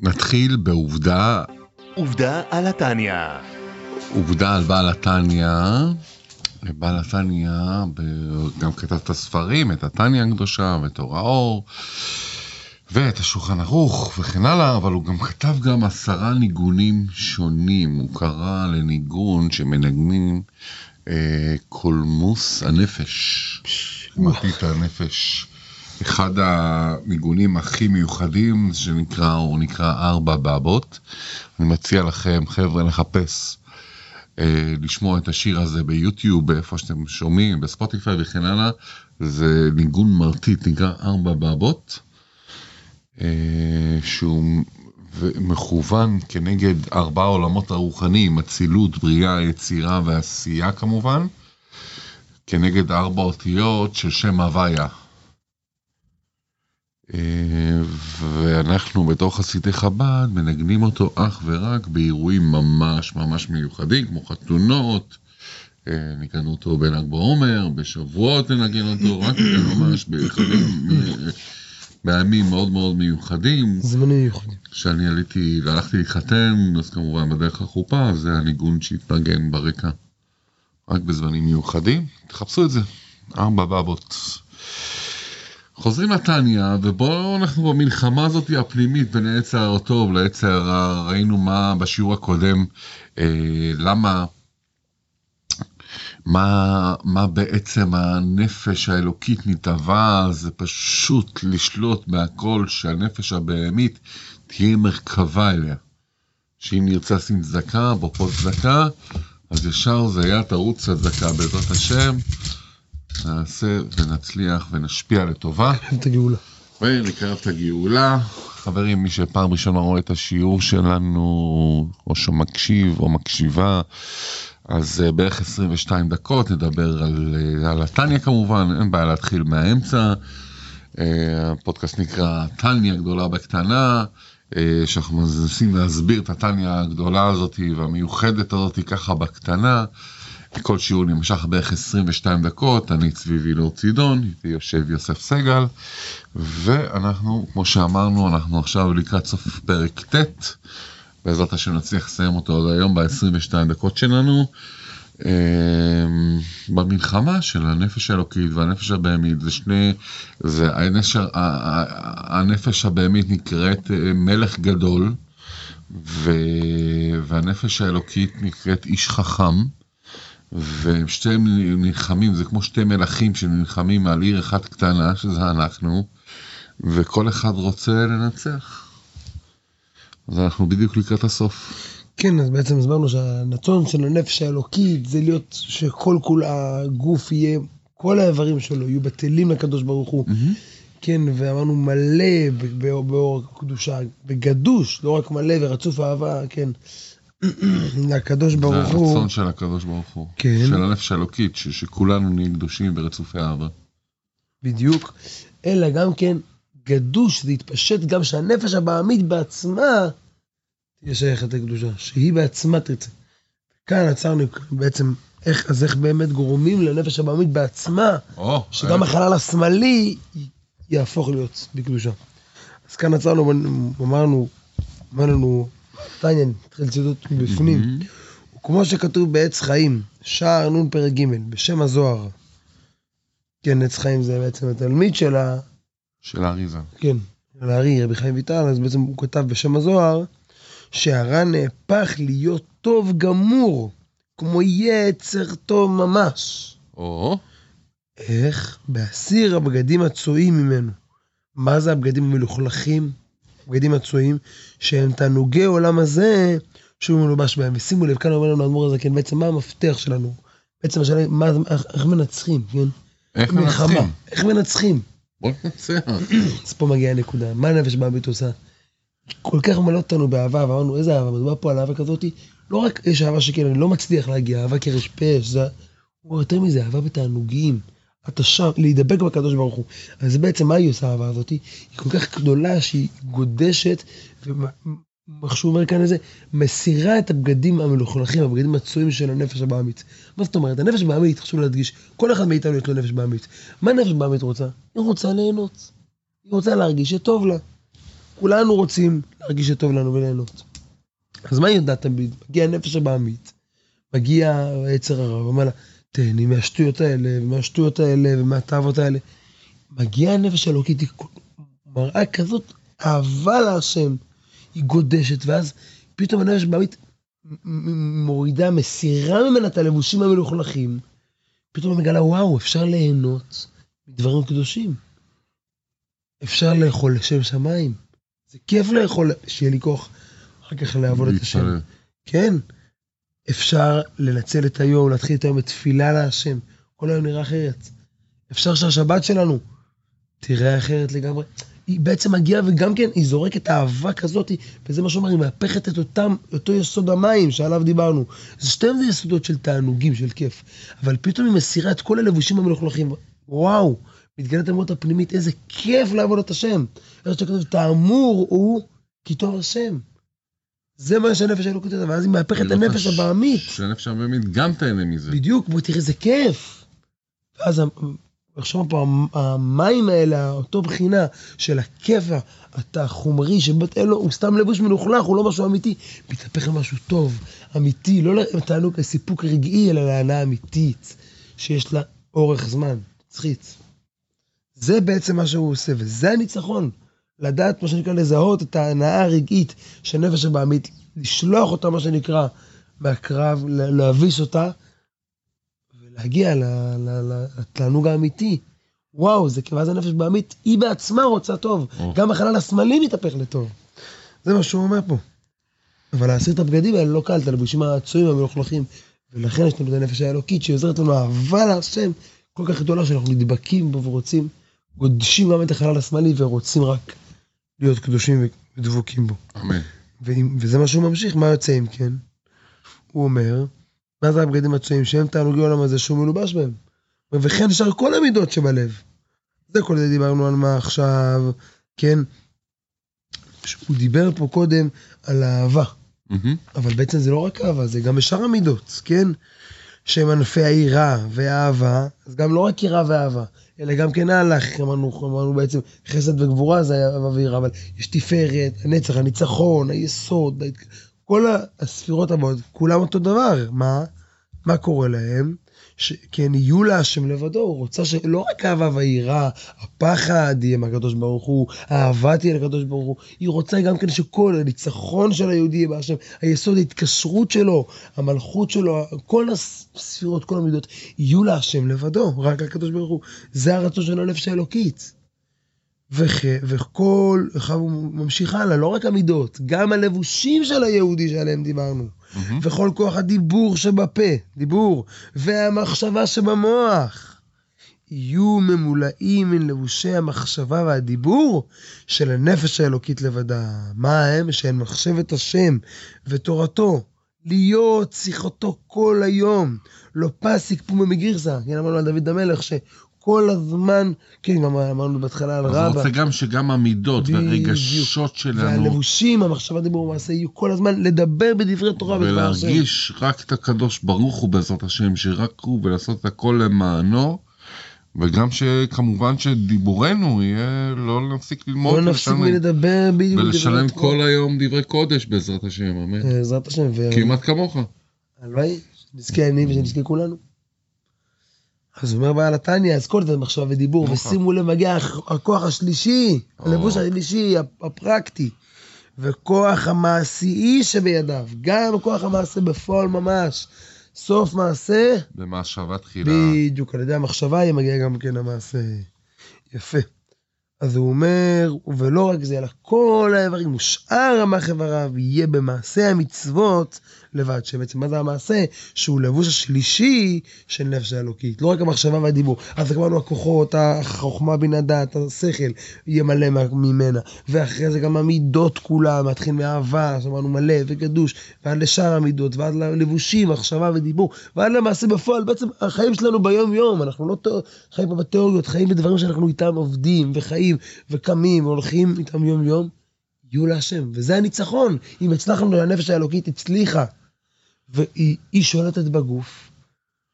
נתחיל בעובדה, עובדה על התניא. עובדה על בעל התניא. בעל התניא גם כתב את הספרים, את התניא הקדושה ואת אור האור ואת השולחן ערוך וכן הלאה, אבל הוא גם כתב גם עשרה ניגונים שונים. הוא קרא לניגון שמנגנים אה, קולמוס הנפש, מתית הנפש. אחד הניגונים הכי מיוחדים שנקרא, הוא נקרא ארבע בבות. אני מציע לכם, חבר'ה, לחפש, אה, לשמוע את השיר הזה ביוטיוב, איפה שאתם שומעים, בספוטיפיי וכן הלאה. זה ניגון מרטיט, נקרא ארבע בבות, אה, שהוא מכוון כנגד ארבעה עולמות הרוחניים, אצילות, בריאה, יצירה ועשייה כמובן, כנגד ארבע אותיות של שם הוויה. אה, ואנחנו בתור חסידי חב"ד מנגנים אותו אך ורק באירועים ממש ממש מיוחדים, כמו חתונות, אה, ניגנו אותו בל"ג בעומר, בשבועות ננגן אותו, רק ממש אה, בימים מאוד מאוד מיוחדים. זמנים מיוחדים. כשאני עליתי, הלכתי להתחתן, אז כמובן בדרך לחופה, זה הניגון שהתנגן ברקע. רק בזמנים מיוחדים, תחפשו את זה, ארבע בבות. חוזרים לתניא, ובואו אנחנו במלחמה הזאת הפנימית בין היצר הטוב ליצר הרע, ראינו מה בשיעור הקודם, אה, למה, מה, מה בעצם הנפש האלוקית מתהווה, זה פשוט לשלוט בהכל, שהנפש הבהמית תהיה מרכבה אליה. שאם נרצה לשים צדקה, אפרופו צדקה, אז ישר זה היה תרוץ הצדקה בעזרת השם, נעשה ונצליח ונשפיע לטובה. את הגאולה. ונקרב את הגאולה. חברים, מי שפעם ראשונה רואה את השיעור שלנו, או שמקשיב או מקשיבה, אז אה, בערך 22 דקות נדבר על, אה, על התניא כמובן, אין בעיה להתחיל מהאמצע. אה, הפודקאסט נקרא תניא גדולה בקטנה, שאנחנו מנסים להסביר את התניא הגדולה הזאת והמיוחדת הזאת ככה בקטנה. כל שיעור נמשך בערך 22 דקות, אני צבי וילור צידון, איתי יושב יוסף סגל, ואנחנו, כמו שאמרנו, אנחנו עכשיו לקראת סוף פרק ט', בעזרת השם נצליח לסיים אותו עוד היום ב-22 דקות שלנו. אמ, במלחמה של הנפש האלוקית והנפש הבהמית, זה שני, זה הנפש, הנפש הבהמית נקראת אה, מלך גדול, ו, והנפש האלוקית נקראת איש חכם. והם שתיהם נלחמים, זה כמו שתי מלכים שנלחמים על עיר אחת קטנה, שזה אנחנו, וכל אחד רוצה לנצח. אז אנחנו בדיוק לקראת הסוף. כן, אז בעצם הסברנו שהרצון של הנפש האלוקית זה להיות שכל כול הגוף יהיה, כל האיברים שלו יהיו בטלים לקדוש ברוך הוא. כן, ואמרנו מלא באור הקדושה, וגדוש, לא רק מלא ורצוף אהבה, כן. לקדוש זה ברוך הוא. הרצון של הקדוש ברוך הוא. כן. של הנפש האלוקית, ש- שכולנו נהיה קדושים ורצופי אהבה. בדיוק, אלא גם כן גדוש, זה יתפשט גם שהנפש הבעמית בעצמה תהיה שייכת לקדושה, שהיא בעצמה תרצה. כאן עצרנו בעצם, איך, אז איך באמת גורמים לנפש הבעמית בעצמה, או, שגם אה, החלל השמאלי יהפוך להיות בקדושה. אז כאן עצרנו, אמרנו, אמר טניה, נתחיל ציטוט מבפנים. מהמם. כמו שכתוב בעץ חיים, שער נ' פרק ג', בשם הזוהר. כן, עץ חיים זה בעצם התלמיד של ה... של האריזה. כן, של הארי, רבי חיים ויטל, אז בעצם הוא כתב בשם הזוהר, שהרע נהפך להיות טוב גמור, כמו יצר טוב ממש. או, איך? בהסיר הבגדים הצועים ממנו. מה זה הבגדים המלוכלכים? הבגדים הצועים, שהם תענוגי עולם הזה, שהוא מלובש בהם. ושימו לב, כאן אומר לנו האדמו"ר הזה, כן, בעצם מה המפתח שלנו? בעצם השאלה היא, מה, איך, מנצחים, כן? איך מלחמה. מנצחים? איך מנצחים? בוא ננצח. אז פה מגיעה הנקודה, מה הנפש בעמית עושה? כל כך מלא אותנו באהבה, ואמרנו, איזה אהבה, מדובר פה על אהבה כזאתי, לא רק יש אהבה שכן, אני לא מצליח להגיע, אהבה קרש פש, זה... הוא יותר מזה, אהבה בתענוגים. אתה שם, להידבק בקדוש ברוך הוא. אז בעצם מה היא עושה האהבה הזאתי? היא כל כך גדולה שהיא גודשת, ואיך שהוא אומר כאן איזה, מסירה את הבגדים המלוכלכים, הבגדים הצועים של הנפש הבעמית. מה זאת אומרת? הנפש הבעמית, חשוב להדגיש, כל אחד מאיתנו יש לו נפש בעמית. מה נפש בעמית רוצה? היא רוצה ליהנות. היא רוצה להרגיש שטוב לה. כולנו רוצים להרגיש שטוב לנו וליהנות. אז מה היא יודעת תמיד? מגיע הנפש הבעמית, מגיע היצר הרע, ואומר לה, תהני מהשטויות האלה, ומהשטויות האלה, ומהתאוות האלה. מגיעה הנפש האלוקית, היא מראה כזאת אהבה להשם, היא גודשת, ואז פתאום הנפש הבעמית מורידה, מסירה ממנה את הלבושים המלוכלכים. פתאום היא מגלה, וואו, אפשר ליהנות מדברים קדושים. אפשר לאכול לשם שמיים. זה כיף לאכול, שיהיה לי כוח אחר כך לעבוד את השם. כן, אפשר לנצל את היום, להתחיל את היום בתפילה להשם. כל היום נראה אחרת. אפשר שהשבת שלנו תראה אחרת לגמרי. היא בעצם מגיעה וגם כן, היא זורקת אהבה כזאת, וזה מה שאומר, היא מהפכת את אותם, אותו יסוד המים שעליו דיברנו. זה שתיהם זה יסודות של תענוגים, של כיף. אבל פתאום היא מסירה את כל הלבושים המלוכלכים. וואו, מתגלית המות הפנימית, איזה כיף לעבוד את השם. איך שכתוב, תאמור הוא כי טוב השם. זה מה שהנפש האלוקית עושה, ואז היא מהפכת את רוצה הנפש הבעמית. שהנפש הבאמית גם תהנה מזה. בדיוק, בוא תראה איזה כיף. ואז עכשיו פה המ- המים האלה, אותו בחינה של הכיף הת- החומרי, שבאמת אין לו, הוא סתם לבוש מלוכלך, הוא לא משהו אמיתי, מתהפך למשהו טוב, אמיתי, לא לתענוג, לסיפוק רגעי, אלא להנאה אמיתית, שיש לה אורך זמן, נצחית. זה בעצם מה שהוא עושה, וזה הניצחון. לדעת, מה שנקרא, לזהות את ההנאה הרגעית של נפש הבעמית, לשלוח אותה, מה שנקרא, מהקרב, לה- להביס אותה, ולהגיע לתענוג האמיתי. וואו, זה כיוון הנפש בעמית, היא בעצמה רוצה טוב. או. גם החלל השמאלי מתהפך לטוב. זה מה שהוא אומר פה. אבל להסיר את הבגדים האלה לא קל, את הלבושים הצועים המלוכלכים. ולכן יש לנו את הנפש האלוקית שהיא עוזרת לנו אהבה להשם כל כך גדולה שאנחנו נדבקים בו ורוצים, גודשים גם את החלל השמאלי ורוצים רק להיות קדושים ודבוקים בו. אמן. ואם, וזה מה שהוא ממשיך, מה יוצא אם כן? הוא אומר, מה זה הבגדים הצועים? שהם תענוגי העולם הזה שהוא מלובש בהם. וכן שאר כל המידות שבלב. זה כל זה דיברנו על מה עכשיו, כן? הוא דיבר פה קודם על אהבה, מהמם. אבל בעצם זה לא רק אהבה, זה גם בשאר המידות, כן? שהם ענפי היראה והאהבה, אז גם לא רק יראה ואהבה, אלא גם כן הלך, אמרנו, אמרנו בעצם חסד וגבורה זה אהבה ויראה, אבל יש תפארת, הנצח, הניצחון, היסוד, כל הספירות הבאות, כולם אותו דבר. מה? מה קורה להם? ש... כן, יהיו להשם לבדו, הוא רוצה שלא רק אהבה ויראה, הפחד יהיה מהקדוש ברוך הוא, האהבה תהיה לקדוש ברוך הוא, היא רוצה גם כן שכל הניצחון של היהודי יהיה בהשם, היסוד, ההתקשרות שלו, המלכות שלו, כל הספירות, כל המידות, יהיו להשם לבדו, רק הקדוש ברוך הוא. זה הרצון של הנפש האלוקית. וכ... וכל, עכשיו הוא ממשיך הלאה, לא רק המידות, גם הלבושים של היהודי שעליהם דיברנו. מהמם. וכל כוח הדיבור שבפה, דיבור, והמחשבה שבמוח, יהיו ממולאים מן לבושי המחשבה והדיבור של הנפש האלוקית לבדה. מה הם? שהן מחשבת השם ותורתו, להיות שיחתו כל היום, לא פסיק פומי מגרסה. כן, אמרנו על דוד המלך שכל הזמן, כן, גם אמרנו בהתחלה על רבא. רוצה גם שגם המידות. והרגשות שלנו, והלבושים, המחשבה, דיבור ומעשה, יהיו כל הזמן לדבר בדברי תורה. ולהרגיש רק את הקדוש ברוך הוא בעזרת השם, שרק הוא, ולעשות את הכל למענו, וגם שכמובן שדיבורנו יהיה לא להפסיק ללמוד לא נפסיק מלדבר בדיוק ולשלם. כל היום דברי קודש בעזרת השם, אמן. בעזרת השם, כמעט כמוך. והלוואי, שנזכה אני ושנזכה כולנו. אז אומר בעל התניא, אז כל זה מחשבה ודיבור, נכון. ושימו לב, מגיע הכוח השלישי. הלבוש השלישי, הפרקטי, וכוח המעשי שבידיו, גם הכוח המעשה בפועל ממש. סוף מעשה, במחשבה תחילה. בדיוק, על ידי המחשבה יהיה מגיע גם כן המעשה. יפה. אז הוא אומר, ולא רק זה, אלא כל האיברים ושאר רמ"ח איבריו יהיה במעשה המצוות לבד. שבעצם מה זה המעשה? שהוא לבוש השלישי של נפש האלוקית. לא רק המחשבה והדיבור. אז אמרנו הכוחות, החוכמה, בינה דעת, השכל, יהיה מלא ממנה. ואחרי זה גם המידות כולם, מתחיל מאהבה, שאמרנו מלא וגדוש, ועד לשאר המידות, ועד ללבושים, מחשבה ודיבור, ועד למעשה בפועל. בעצם החיים שלנו ביום יום, אנחנו לא חיים פה בתיאוריות, חיים בדברים שאנחנו איתם עובדים וחיים וקמים והולכים איתם יום יום. יהיו להשם, וזה הניצחון. אם הצלחנו, הנפש האלוקית הצליחה, והיא היא שולטת בגוף,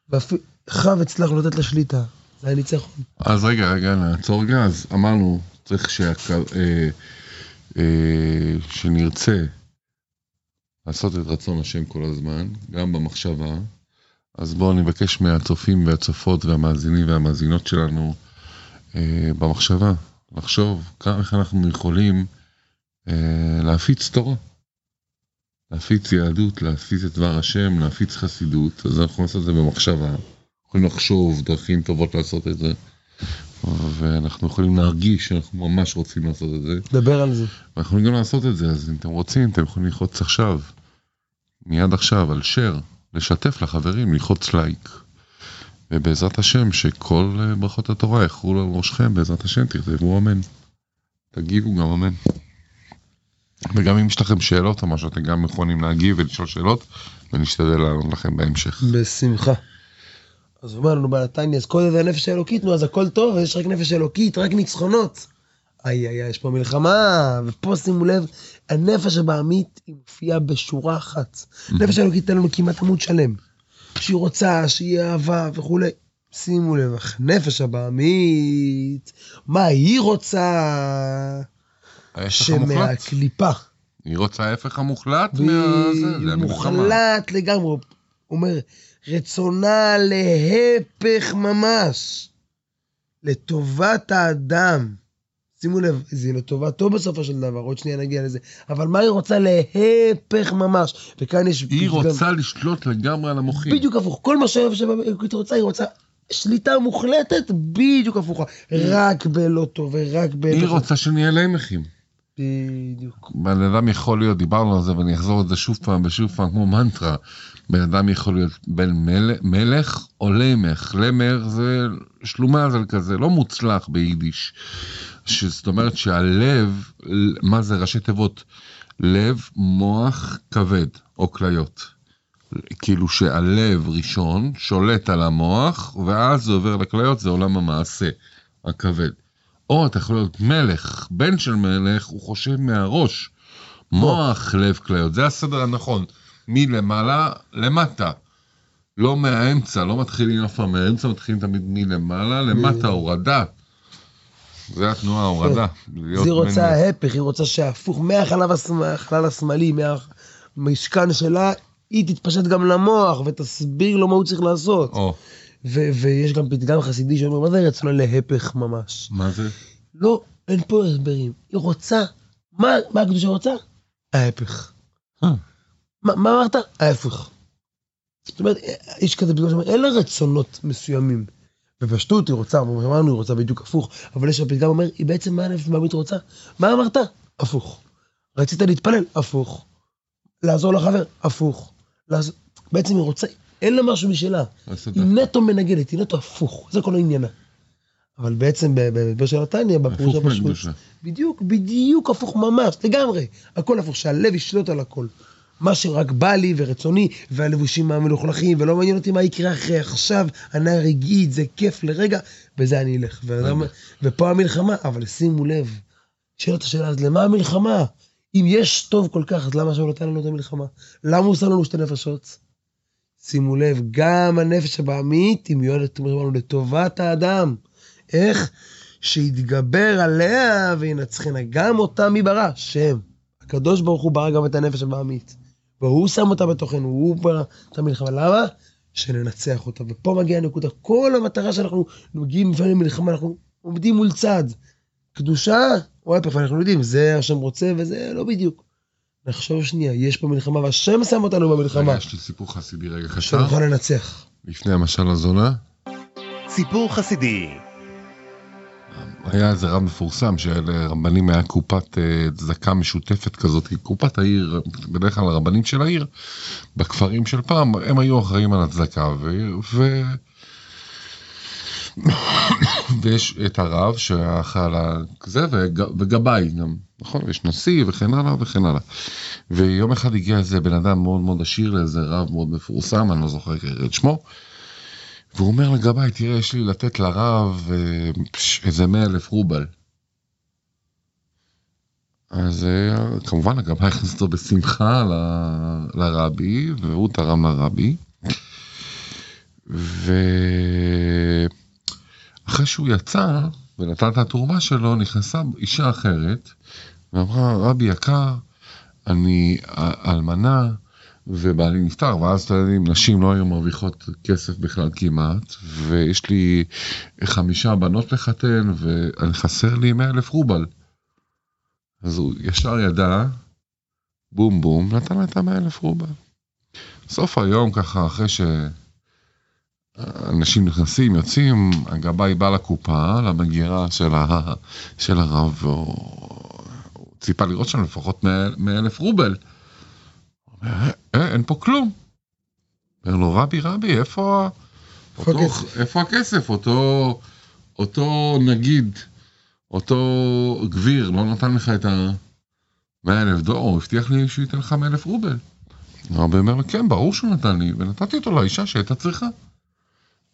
ואחריו הצלחנו לתת לה שליטה. זה הניצחון. אז רגע, רגע, נעצור רגע, אז אמרנו, צריך שה... אה, אה, שנרצה לעשות את רצון השם כל הזמן, גם במחשבה, אז בואו נבקש מהצופים והצופות והמאזינים והמאזינות שלנו אה, במחשבה, לחשוב איך אנחנו יכולים אה, להפיץ תורה. להפיץ יהדות, להפיץ את דבר השם, להפיץ חסידות, אז אנחנו נעשה את זה במחשבה. יכולים לחשוב דרכים טובות לעשות את זה, ואנחנו יכולים להרגיש שאנחנו ממש רוצים לעשות את זה. דבר על זה. ואנחנו יכולים גם לעשות את זה, אז אם אתם רוצים, אתם יכולים ללחוץ עכשיו, מיד עכשיו, על share, לשתף לחברים, ללחוץ לייק. ובעזרת השם, שכל אה, ברכות התורה יחולו על ראשכם, בעזרת השם, תכתבו אמן. תגיבו גם אמן. וגם אם יש לכם שאלות או משהו, אתם גם יכולים להגיב ולשאול שאלות, ונשתדל לענות לכם בהמשך. בשמחה. אז הוא אומר לנו בעל התניא, אז כל זה נפש אלוקית, נו, אז הכל טוב, יש רק נפש אלוקית, רק ניצחונות. איי איי איי, יש פה מלחמה, ופה שימו לב, הנפש הבעמית היא מופיעה בשורה אחת. נפש אלוקית תן לנו כמעט עמוד שלם. שהיא רוצה, שיהיה אהבה וכולי. שימו לב, נפש הבעמית, מה היא רוצה. שמהקליפה. היא רוצה ההפך המוחלט והיא מהזה. מוחלט לגמרי. הוא אומר, רצונה להפך ממש, לטובת האדם. שימו לב, זה לטובתו בסופו של דבר, עוד שנייה נגיע לזה. אבל מה היא רוצה להפך ממש? וכאן יש... היא יש גם- רוצה לשלוט לגמרי על המוחים. בדיוק הפוך. כל מה שהאלוקית רוצה, היא רוצה שליטה מוחלטת, בדיוק הפוכה. רק בלא טוב ורק ב... היא רוצה שנהיה למחים. בדיוק. בן אדם יכול להיות, דיברנו על זה ואני אחזור על זה שוב פעם ושוב פעם כמו מנטרה. בן אדם יכול להיות בן מל, מלך או למך. למך זה שלומזל כזה, לא מוצלח ביידיש. זאת אומרת שהלב, מה זה ראשי תיבות? לב, מוח, כבד או כליות. כאילו שהלב ראשון שולט על המוח ואז זה עובר לכליות, זה עולם המעשה, הכבד. או אתה יכול להיות מלך, בן של מלך, הוא חושב מהראש. מוח, לב, כליות, זה הסדר הנכון. מלמעלה למטה. לא מהאמצע, לא מתחילים אף פעם מהאמצע, מתחילים תמיד מלמעלה, למטה, הורדה. זה התנועה, הורדה. להיות אז היא רוצה ההפך, היא רוצה שהפוך, מהחלב השמ- החלל השמאלי, מהמשכן שלה, היא תתפשט גם למוח ותסביר לו מה הוא צריך לעשות. ו- ויש גם פתגם חסידי שאומר, מה זה רצונה להפך ממש? מה זה? לא, אין פה הסברים. היא רוצה, מה, מה הקדושה רוצה? ההפך. אה. מה, מה אמרת? ההפך. זאת אומרת, יש כזה פתגם שאומר, אין לה רצונות מסוימים. בפשטות היא רוצה, אמרנו, היא רוצה בדיוק הפוך, אבל יש הפתגם אומר, היא בעצם מה הנפש הבעמית רוצה? מה אמרת? הפוך. רצית להתפלל? הפוך. לעזור לחבר? הפוך. לעז... בעצם היא רוצה, אין לה משהו משלה. היא נטו מנגדת, היא נטו הפוך, זה כל העניינה. אבל בעצם בהסבר של התניא, בפירוש הפשוט. בדיוק, בדיוק הפוך ממש, לגמרי. הכל הפוך, שהלב ישלוט על הכל. מה שרק בא לי ורצוני, והלבושים המלוכלכים, ולא מעניין אותי מה יקרה אחרי עכשיו, הנאה רגעית, זה כיף לרגע, בזה אני אלך. ואדם, ופה המלחמה, אבל שימו לב, שאלת השאלה, אז למה המלחמה? אם יש טוב כל כך, אז למה שהוא נתן לנו את המלחמה? למה הוא שם לנו שתי נפשות? שימו לב, גם הנפש הבעמית היא מיועדת, כמו שאמרנו, לטובת האדם. איך? שיתגבר עליה וינצחנה. גם אותה מי ברא? שם. הקדוש ברוך הוא ברא גם את הנפש הבעמית. והוא שם אותה בתוכנו, הוא ברא את המלחמה. למה? שננצח אותה. ופה מגיעה הנקודה. כל המטרה שאנחנו מגיעים לפעמים למלחמה, אנחנו עומדים מול צד. קדושה, או ההפך, אנחנו יודעים, זה השם רוצה וזה לא בדיוק. נחשוב שנייה, יש פה מלחמה והשם שם אותנו במלחמה. יש לי סיפור חסידי רגע קצר. שנוכל לנצח. לפני המשל הזונה, סיפור חסידי. היה איזה רב מפורסם שלרבנים היה קופת אה, צדקה משותפת כזאת, קופת העיר, בדרך כלל הרבנים של העיר, בכפרים של פעם, הם היו אחראים על הצדקה, ו... ו... ויש את הרב שהיה אחראי על זה, וג... וגבאי גם, נכון? יש נשיא וכן הלאה וכן הלאה. ויום אחד הגיע איזה בן אדם מאוד מאוד עשיר לאיזה רב מאוד מפורסם, אני לא זוכר את שמו, והוא אומר לגבאי, תראה, יש לי לתת לרב אה, איזה מאה אלף רובל. אז אה, כמובן הגבאי הכניס אותו בשמחה ל- לרבי, והוא תרם לרבי. ואחרי שהוא יצא ונתן את התרומה שלו, נכנסה אישה אחרת, ואמרה, רבי יקר, אני אלמנה, ובעלי נפטר, ואז אתם יודעים, נשים לא היו מרוויחות כסף בכלל כמעט, ויש לי חמישה בנות לחתן, וחסר לי 100 אלף רובל. אז הוא ישר ידע, בום בום, נתן לה את ה-100 אלף רובל. סוף היום ככה, אחרי שאנשים נכנסים, יוצאים, הגבאי בא לקופה, למגירה של, ה... של הרב, והוא ציפה לראות שם לפחות 100 אלף רובל. אה, אה, אין פה כלום. אומר לו, רבי, רבי, איפה, אותו? איפה הכסף? אותו, אותו נגיד, אותו גביר, לא נתן לך את ה-100 אלף דולר, הוא הבטיח לי שהוא ייתן לך 100 אלף רובל. הרבי אומר לו, כן, ברור שהוא נתן לי, ונתתי אותו לאישה שהייתה צריכה.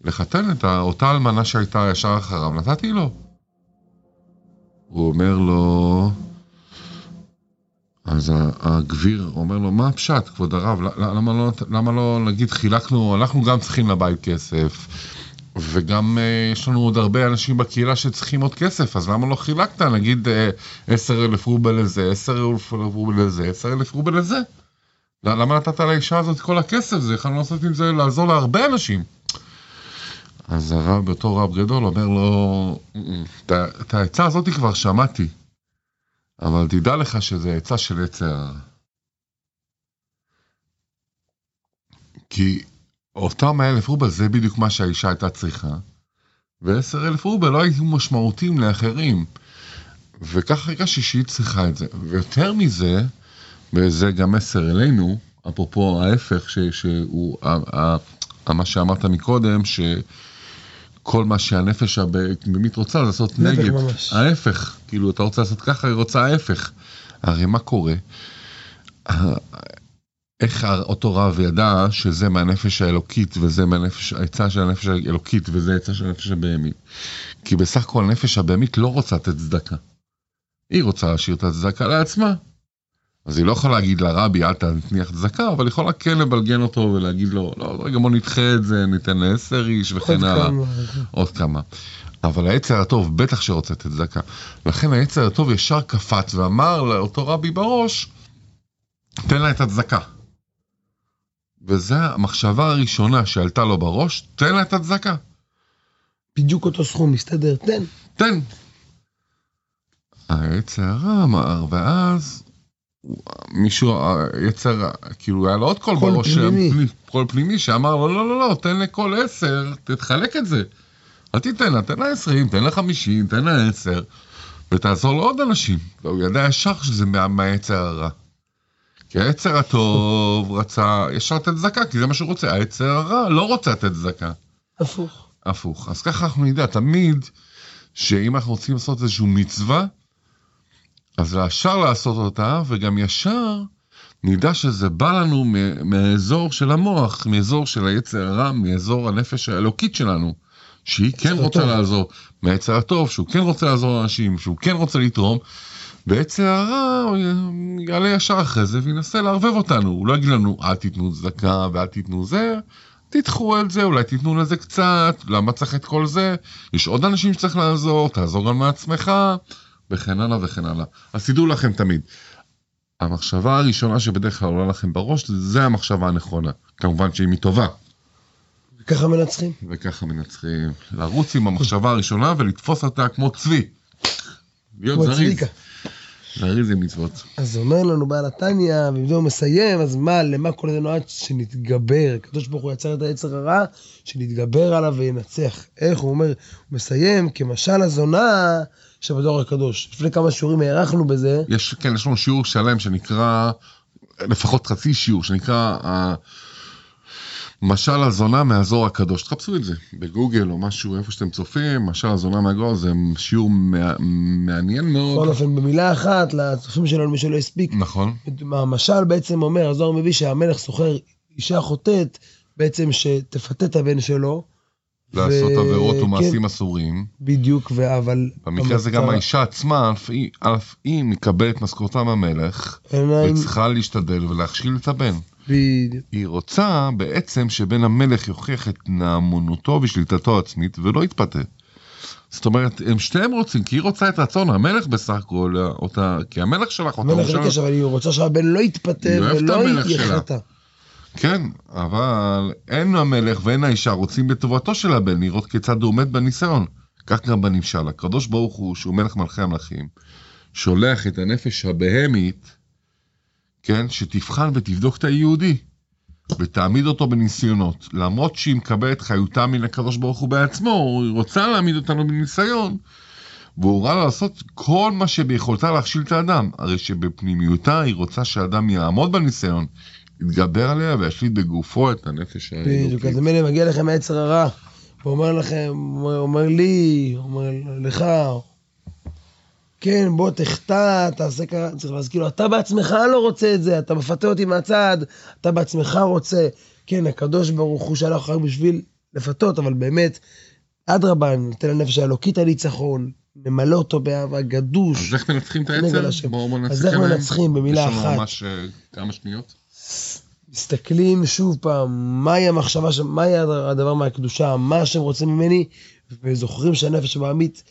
לחתן את אותה אלמנה שהייתה ישר אחריו, נתתי לו. הוא אומר לו, אז הגביר אומר לו, מה הפשט, כבוד הרב, למה לא, למה לא נגיד חילקנו, אנחנו גם צריכים לבית כסף, וגם uh, יש לנו עוד הרבה אנשים בקהילה שצריכים עוד כסף, אז למה לא חילקת, נגיד עשר אלף רובל לזה, עשר אלף רובל לזה, עשר אלף רובל לזה? למה נתת לאישה הזאת כל הכסף? זה יכולנו לעשות עם זה, לעזור להרבה אנשים. אז הרב, בתור רב גדול, אומר לו, את העצה הזאת כבר שמעתי. אבל תדע לך שזה עצה של עץ הרע. כי אותם 100 אלף רובל זה בדיוק מה שהאישה הייתה צריכה, ו-10 אלף רובל לא היו משמעותיים לאחרים. וככה הרגשתי שהיא צריכה את זה. ויותר מזה, וזה גם מסר אלינו, אפרופו ההפך, ש, שהוא, ה, ה, ה, מה שאמרת מקודם, ש... כל מה שהנפש הבהמית רוצה לעשות נגד. ממש. ההפך, כאילו אתה רוצה לעשות ככה, היא רוצה ההפך. הרי מה קורה? איך אותו רב ידע שזה מהנפש האלוקית וזה מהנפש, העצה של הנפש האלוקית וזה העצה של הנפש הבהמית? כי בסך הכל הנפש הבהמית לא רוצה לתת צדקה. היא רוצה להשאיר את הצדקה לעצמה. אז היא לא יכולה להגיד לרבי אל תניח צדקה, אבל היא יכולה כן לבלגן אותו ולהגיד לו, לא, רגע בוא נדחה את זה, ניתן לעשר איש וכן הלאה. עוד כמה. אבל היצר הטוב בטח שרוצה את הצדקה. לכן היצר הטוב ישר קפץ ואמר לאותו רבי בראש, תן לה את הצדקה. וזו המחשבה הראשונה שעלתה לו בראש, תן לה את הצדקה. בדיוק אותו סכום, מסתדר, תן. תן. היצר הרע אמר, ואז מישהו, יצר, כאילו היה לו עוד קול בראש, פנימי. קול פנימי שאמר לו, לא, לא, לא, תן לכל עשר, תחלק את זה. אל תיתן לה, תן לה עשרים, תן לה חמישים, תן לה עשר, ותעזור לעוד אנשים. והוא ידע ישר שזה מה- מהיצר הרע. כי היצר הטוב רצה ישר לתת צדקה, כי זה מה שהוא רוצה. היצר הרע לא רוצה לתת צדקה. הפוך. הפוך. אז ככה אנחנו נדע תמיד שאם אנחנו רוצים לעשות איזושהי מצווה, אז ישר לעשות אותה, וגם ישר נדע שזה בא לנו מהאזור של המוח, מאזור של היצר הרע, מאזור הנפש האלוקית שלנו, שהיא כן רוצה הטוב. לעזור, מהיצר הטוב, שהוא כן רוצה לעזור לאנשים, שהוא כן רוצה לתרום, ויצר הרע הוא יעלה ישר אחרי זה וינסה לערבב אותנו, הוא לא יגיד לנו אל תיתנו צדקה ואל תיתנו זה, תדחו את זה, אולי תיתנו לזה קצת, למה צריך את כל זה? יש עוד אנשים שצריך לעזור, תעזור גם לעצמך, וכן הלאה וכן הלאה. אז תדעו לכם תמיד, המחשבה הראשונה שבדרך כלל עולה לכם בראש, זה המחשבה הנכונה. כמובן שאם היא טובה, ככה מנצחים. וככה מנצחים. לרוץ עם המחשבה הראשונה ולתפוס אותה כמו צבי. להיות זריז, צביקה. זריז עם מצוות. אז אומר לנו בעל התניא, ועם זה הוא מסיים, אז מה, למה כל זה נועד? שנתגבר. הקדוש ברוך הוא יצר את היצר הרע, שנתגבר עליו וינצח. איך הוא אומר? הוא מסיים כמשל הזונה שבדור הקדוש. לפני כמה שיעורים הארכנו בזה, יש, כן, יש לנו שיעור שלם שנקרא, לפחות חצי שיעור, שנקרא משל הזונה מהאזור הקדוש. תחפשו את זה בגוגל או משהו, איפה שאתם צופים, משל הזונה מהגול, זה שיעור מע- מעניין בכל מאוד. אופן, במילה אחת, לצופים שלנו, מי שלא הספיק, נכון, המשל בעצם אומר, הזוהר מביא שהמלך שוכר אישה חוטאת, בעצם שתפתה את הבן שלו. לעשות ו- עבירות כן, ומעשים אסורים. בדיוק, ו- אבל... במקרה הזה גם האישה עצמה, אף היא- אף היא מקבלת משכורתה מהמלך, וצריכה להשתדל ולהכשיל את הבן. בדיוק. היא רוצה בעצם שבן המלך יוכיח את נאמנותו ושליטתו העצמית ולא יתפתה. זאת אומרת, הם שתיהם רוצים, כי היא רוצה את רצון המלך בסך הכל, אותה, כי המלך שלח אותה. המלך ביקש, אבל היא רוצה שהבן לא את ולא. יחלטה. כן, אבל אין המלך ואין האישה רוצים בטובתו של הבן, לראות כיצד הוא עומד בניסיון. כך גם בנמשל, הקדוש ברוך הוא, שהוא מלך מלכי המלכים, שולח את הנפש הבהמית, כן, שתבחן ותבדוק את היהודי, ותעמיד אותו בניסיונות. למרות שהיא מקבלת חיותה מן הקדוש ברוך הוא בעצמו, היא רוצה להעמיד אותנו בניסיון, והוא הורה לה לעשות כל מה שביכולתה להכשיל את האדם. הרי שבפנימיותה היא רוצה שהאדם יעמוד בניסיון, יתגבר עליה וישליט בגופו את הנפש בדיוק, האלוקית. אז ממילא מגיע לכם היצר הרע, ואומר לכם, אומר לי, אומר לך, כן, בוא תחטא, תעשה ככה, צריך להזכיר לו, אתה בעצמך לא רוצה את זה, אתה מפתה אותי מהצד, אתה בעצמך רוצה. כן, הקדוש ברוך הוא שלח רק בשביל לפתות, אבל באמת, אדרבה, ניתן לנפש האלוקית הניצחון, נמלא אותו באהבה גדוש. אז איך מנצחים את? השם. בואו בואו אז נסכם איך. מנצחים במילה יש לנו אחת? ממש אה, כמה שניות. מסתכלים שוב פעם, מהי המחשבה, ש- מהי הדבר מהקדושה, מה השם רוצה ממני, וזוכרים שהנפש הבעמית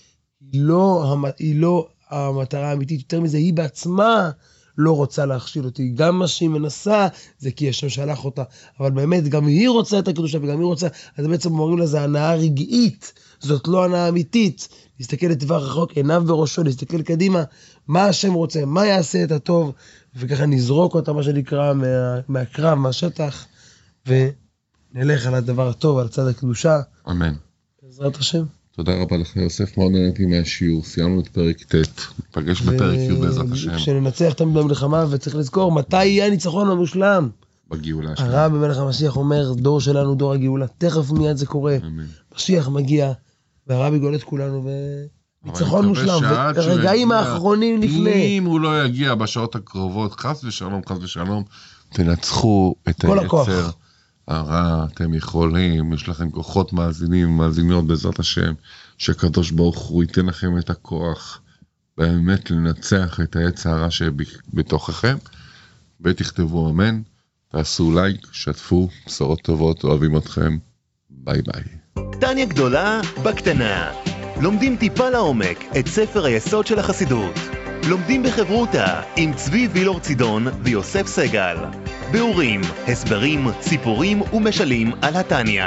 היא לא, היא לא המטרה האמיתית, יותר מזה, היא בעצמה לא רוצה להכשיל אותי. גם מה שהיא מנסה, זה כי השם שלח אותה. אבל באמת, גם היא רוצה את הקדושה וגם היא רוצה, אז בעצם אומרים לה, זה הנאה רגעית, זאת לא הנאה אמיתית. להסתכל לטווח רחוק, עיניו בראשו, להסתכל קדימה, מה השם רוצה, מה יעשה את הטוב, וככה נזרוק אותה, מה שנקרא, מה, מהקרב, מהשטח, ונלך על הדבר הטוב, על צד הקדושה, אמן. בעזרת השם. תודה רבה לך יוסף, מאוד נהניתי מהשיעור, סיימנו את פרק ט', ניפגש בפרק י' בעזרת השם, כשננצח תמיד במלחמה, וצריך לזכור, מתי יהיה הניצחון המושלם? בגאולה שלנו. הרב במלך המשיח אומר, דור שלנו, דור הגאולה, תכף מיד זה קורה. אמן. משיח מגיע, והרב יגאל את כולנו, וניצחון מושלם, יגיע, האחרונים לפני. אם הוא לא יגיע בשעות הקרובות, חס ושלום, חס ושלום, תנצחו את כל הכוח. הרע, אתם יכולים, יש לכם כוחות מאזינים, מאזינות בעזרת השם, שקדוש ברוך הוא ייתן לכם את הכוח באמת לנצח את היצר הרע שבתוככם, ותכתבו אמן, תעשו לייק, שתפו, בשורות טובות, אוהבים אתכם, ביי ביי. טניה גדולה בקטנה. לומדים טיפה לעומק את ספר היסוד של החסידות. לומדים בחברותה עם צבי וילור צידון ויוסף סגל. ביאורים, הסברים, סיפורים ומשלים על התניא.